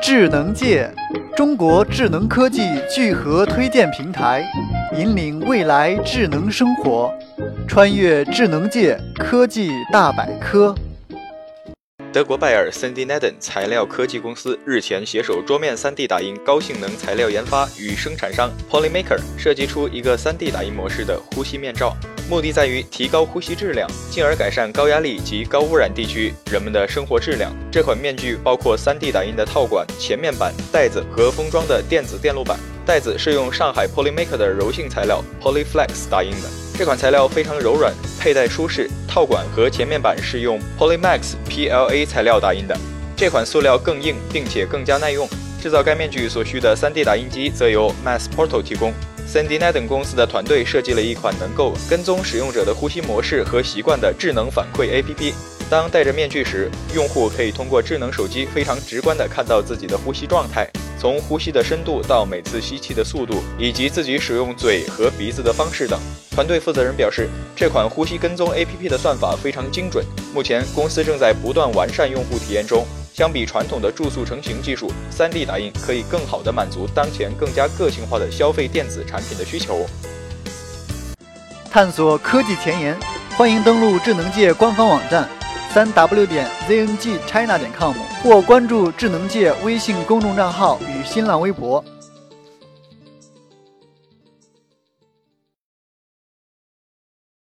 智能界，中国智能科技聚合推荐平台，引领未来智能生活，穿越智能界科技大百科。德国拜耳 3D n e d e n 材料科技公司日前携手桌面 3D 打印高性能材料研发与生产商 Polymaker 设计出一个 3D 打印模式的呼吸面罩，目的在于提高呼吸质量，进而改善高压力及高污染地区人们的生活质量。这款面具包括 3D 打印的套管、前面板、袋子和封装的电子电路板。袋子是用上海 Polymaker 的柔性材料 Polyflex 打印的，这款材料非常柔软，佩戴舒适。套管和前面板是用 Polymax PLA 材料打印的，这款塑料更硬，并且更加耐用。制造该面具所需的 3D 打印机则由 Massporto 提供。3D n e d e n 公司的团队设计了一款能够跟踪使用者的呼吸模式和习惯的智能反馈 APP。当戴着面具时，用户可以通过智能手机非常直观地看到自己的呼吸状态。从呼吸的深度到每次吸气的速度，以及自己使用嘴和鼻子的方式等。团队负责人表示，这款呼吸跟踪 APP 的算法非常精准。目前，公司正在不断完善用户体验中。相比传统的注塑成型技术，3D 打印可以更好地满足当前更加个性化的消费电子产品的需求。探索科技前沿，欢迎登录智能界官方网站。三 w 点 zngchina 点 com 或关注智能界微信公众账号与新浪微博。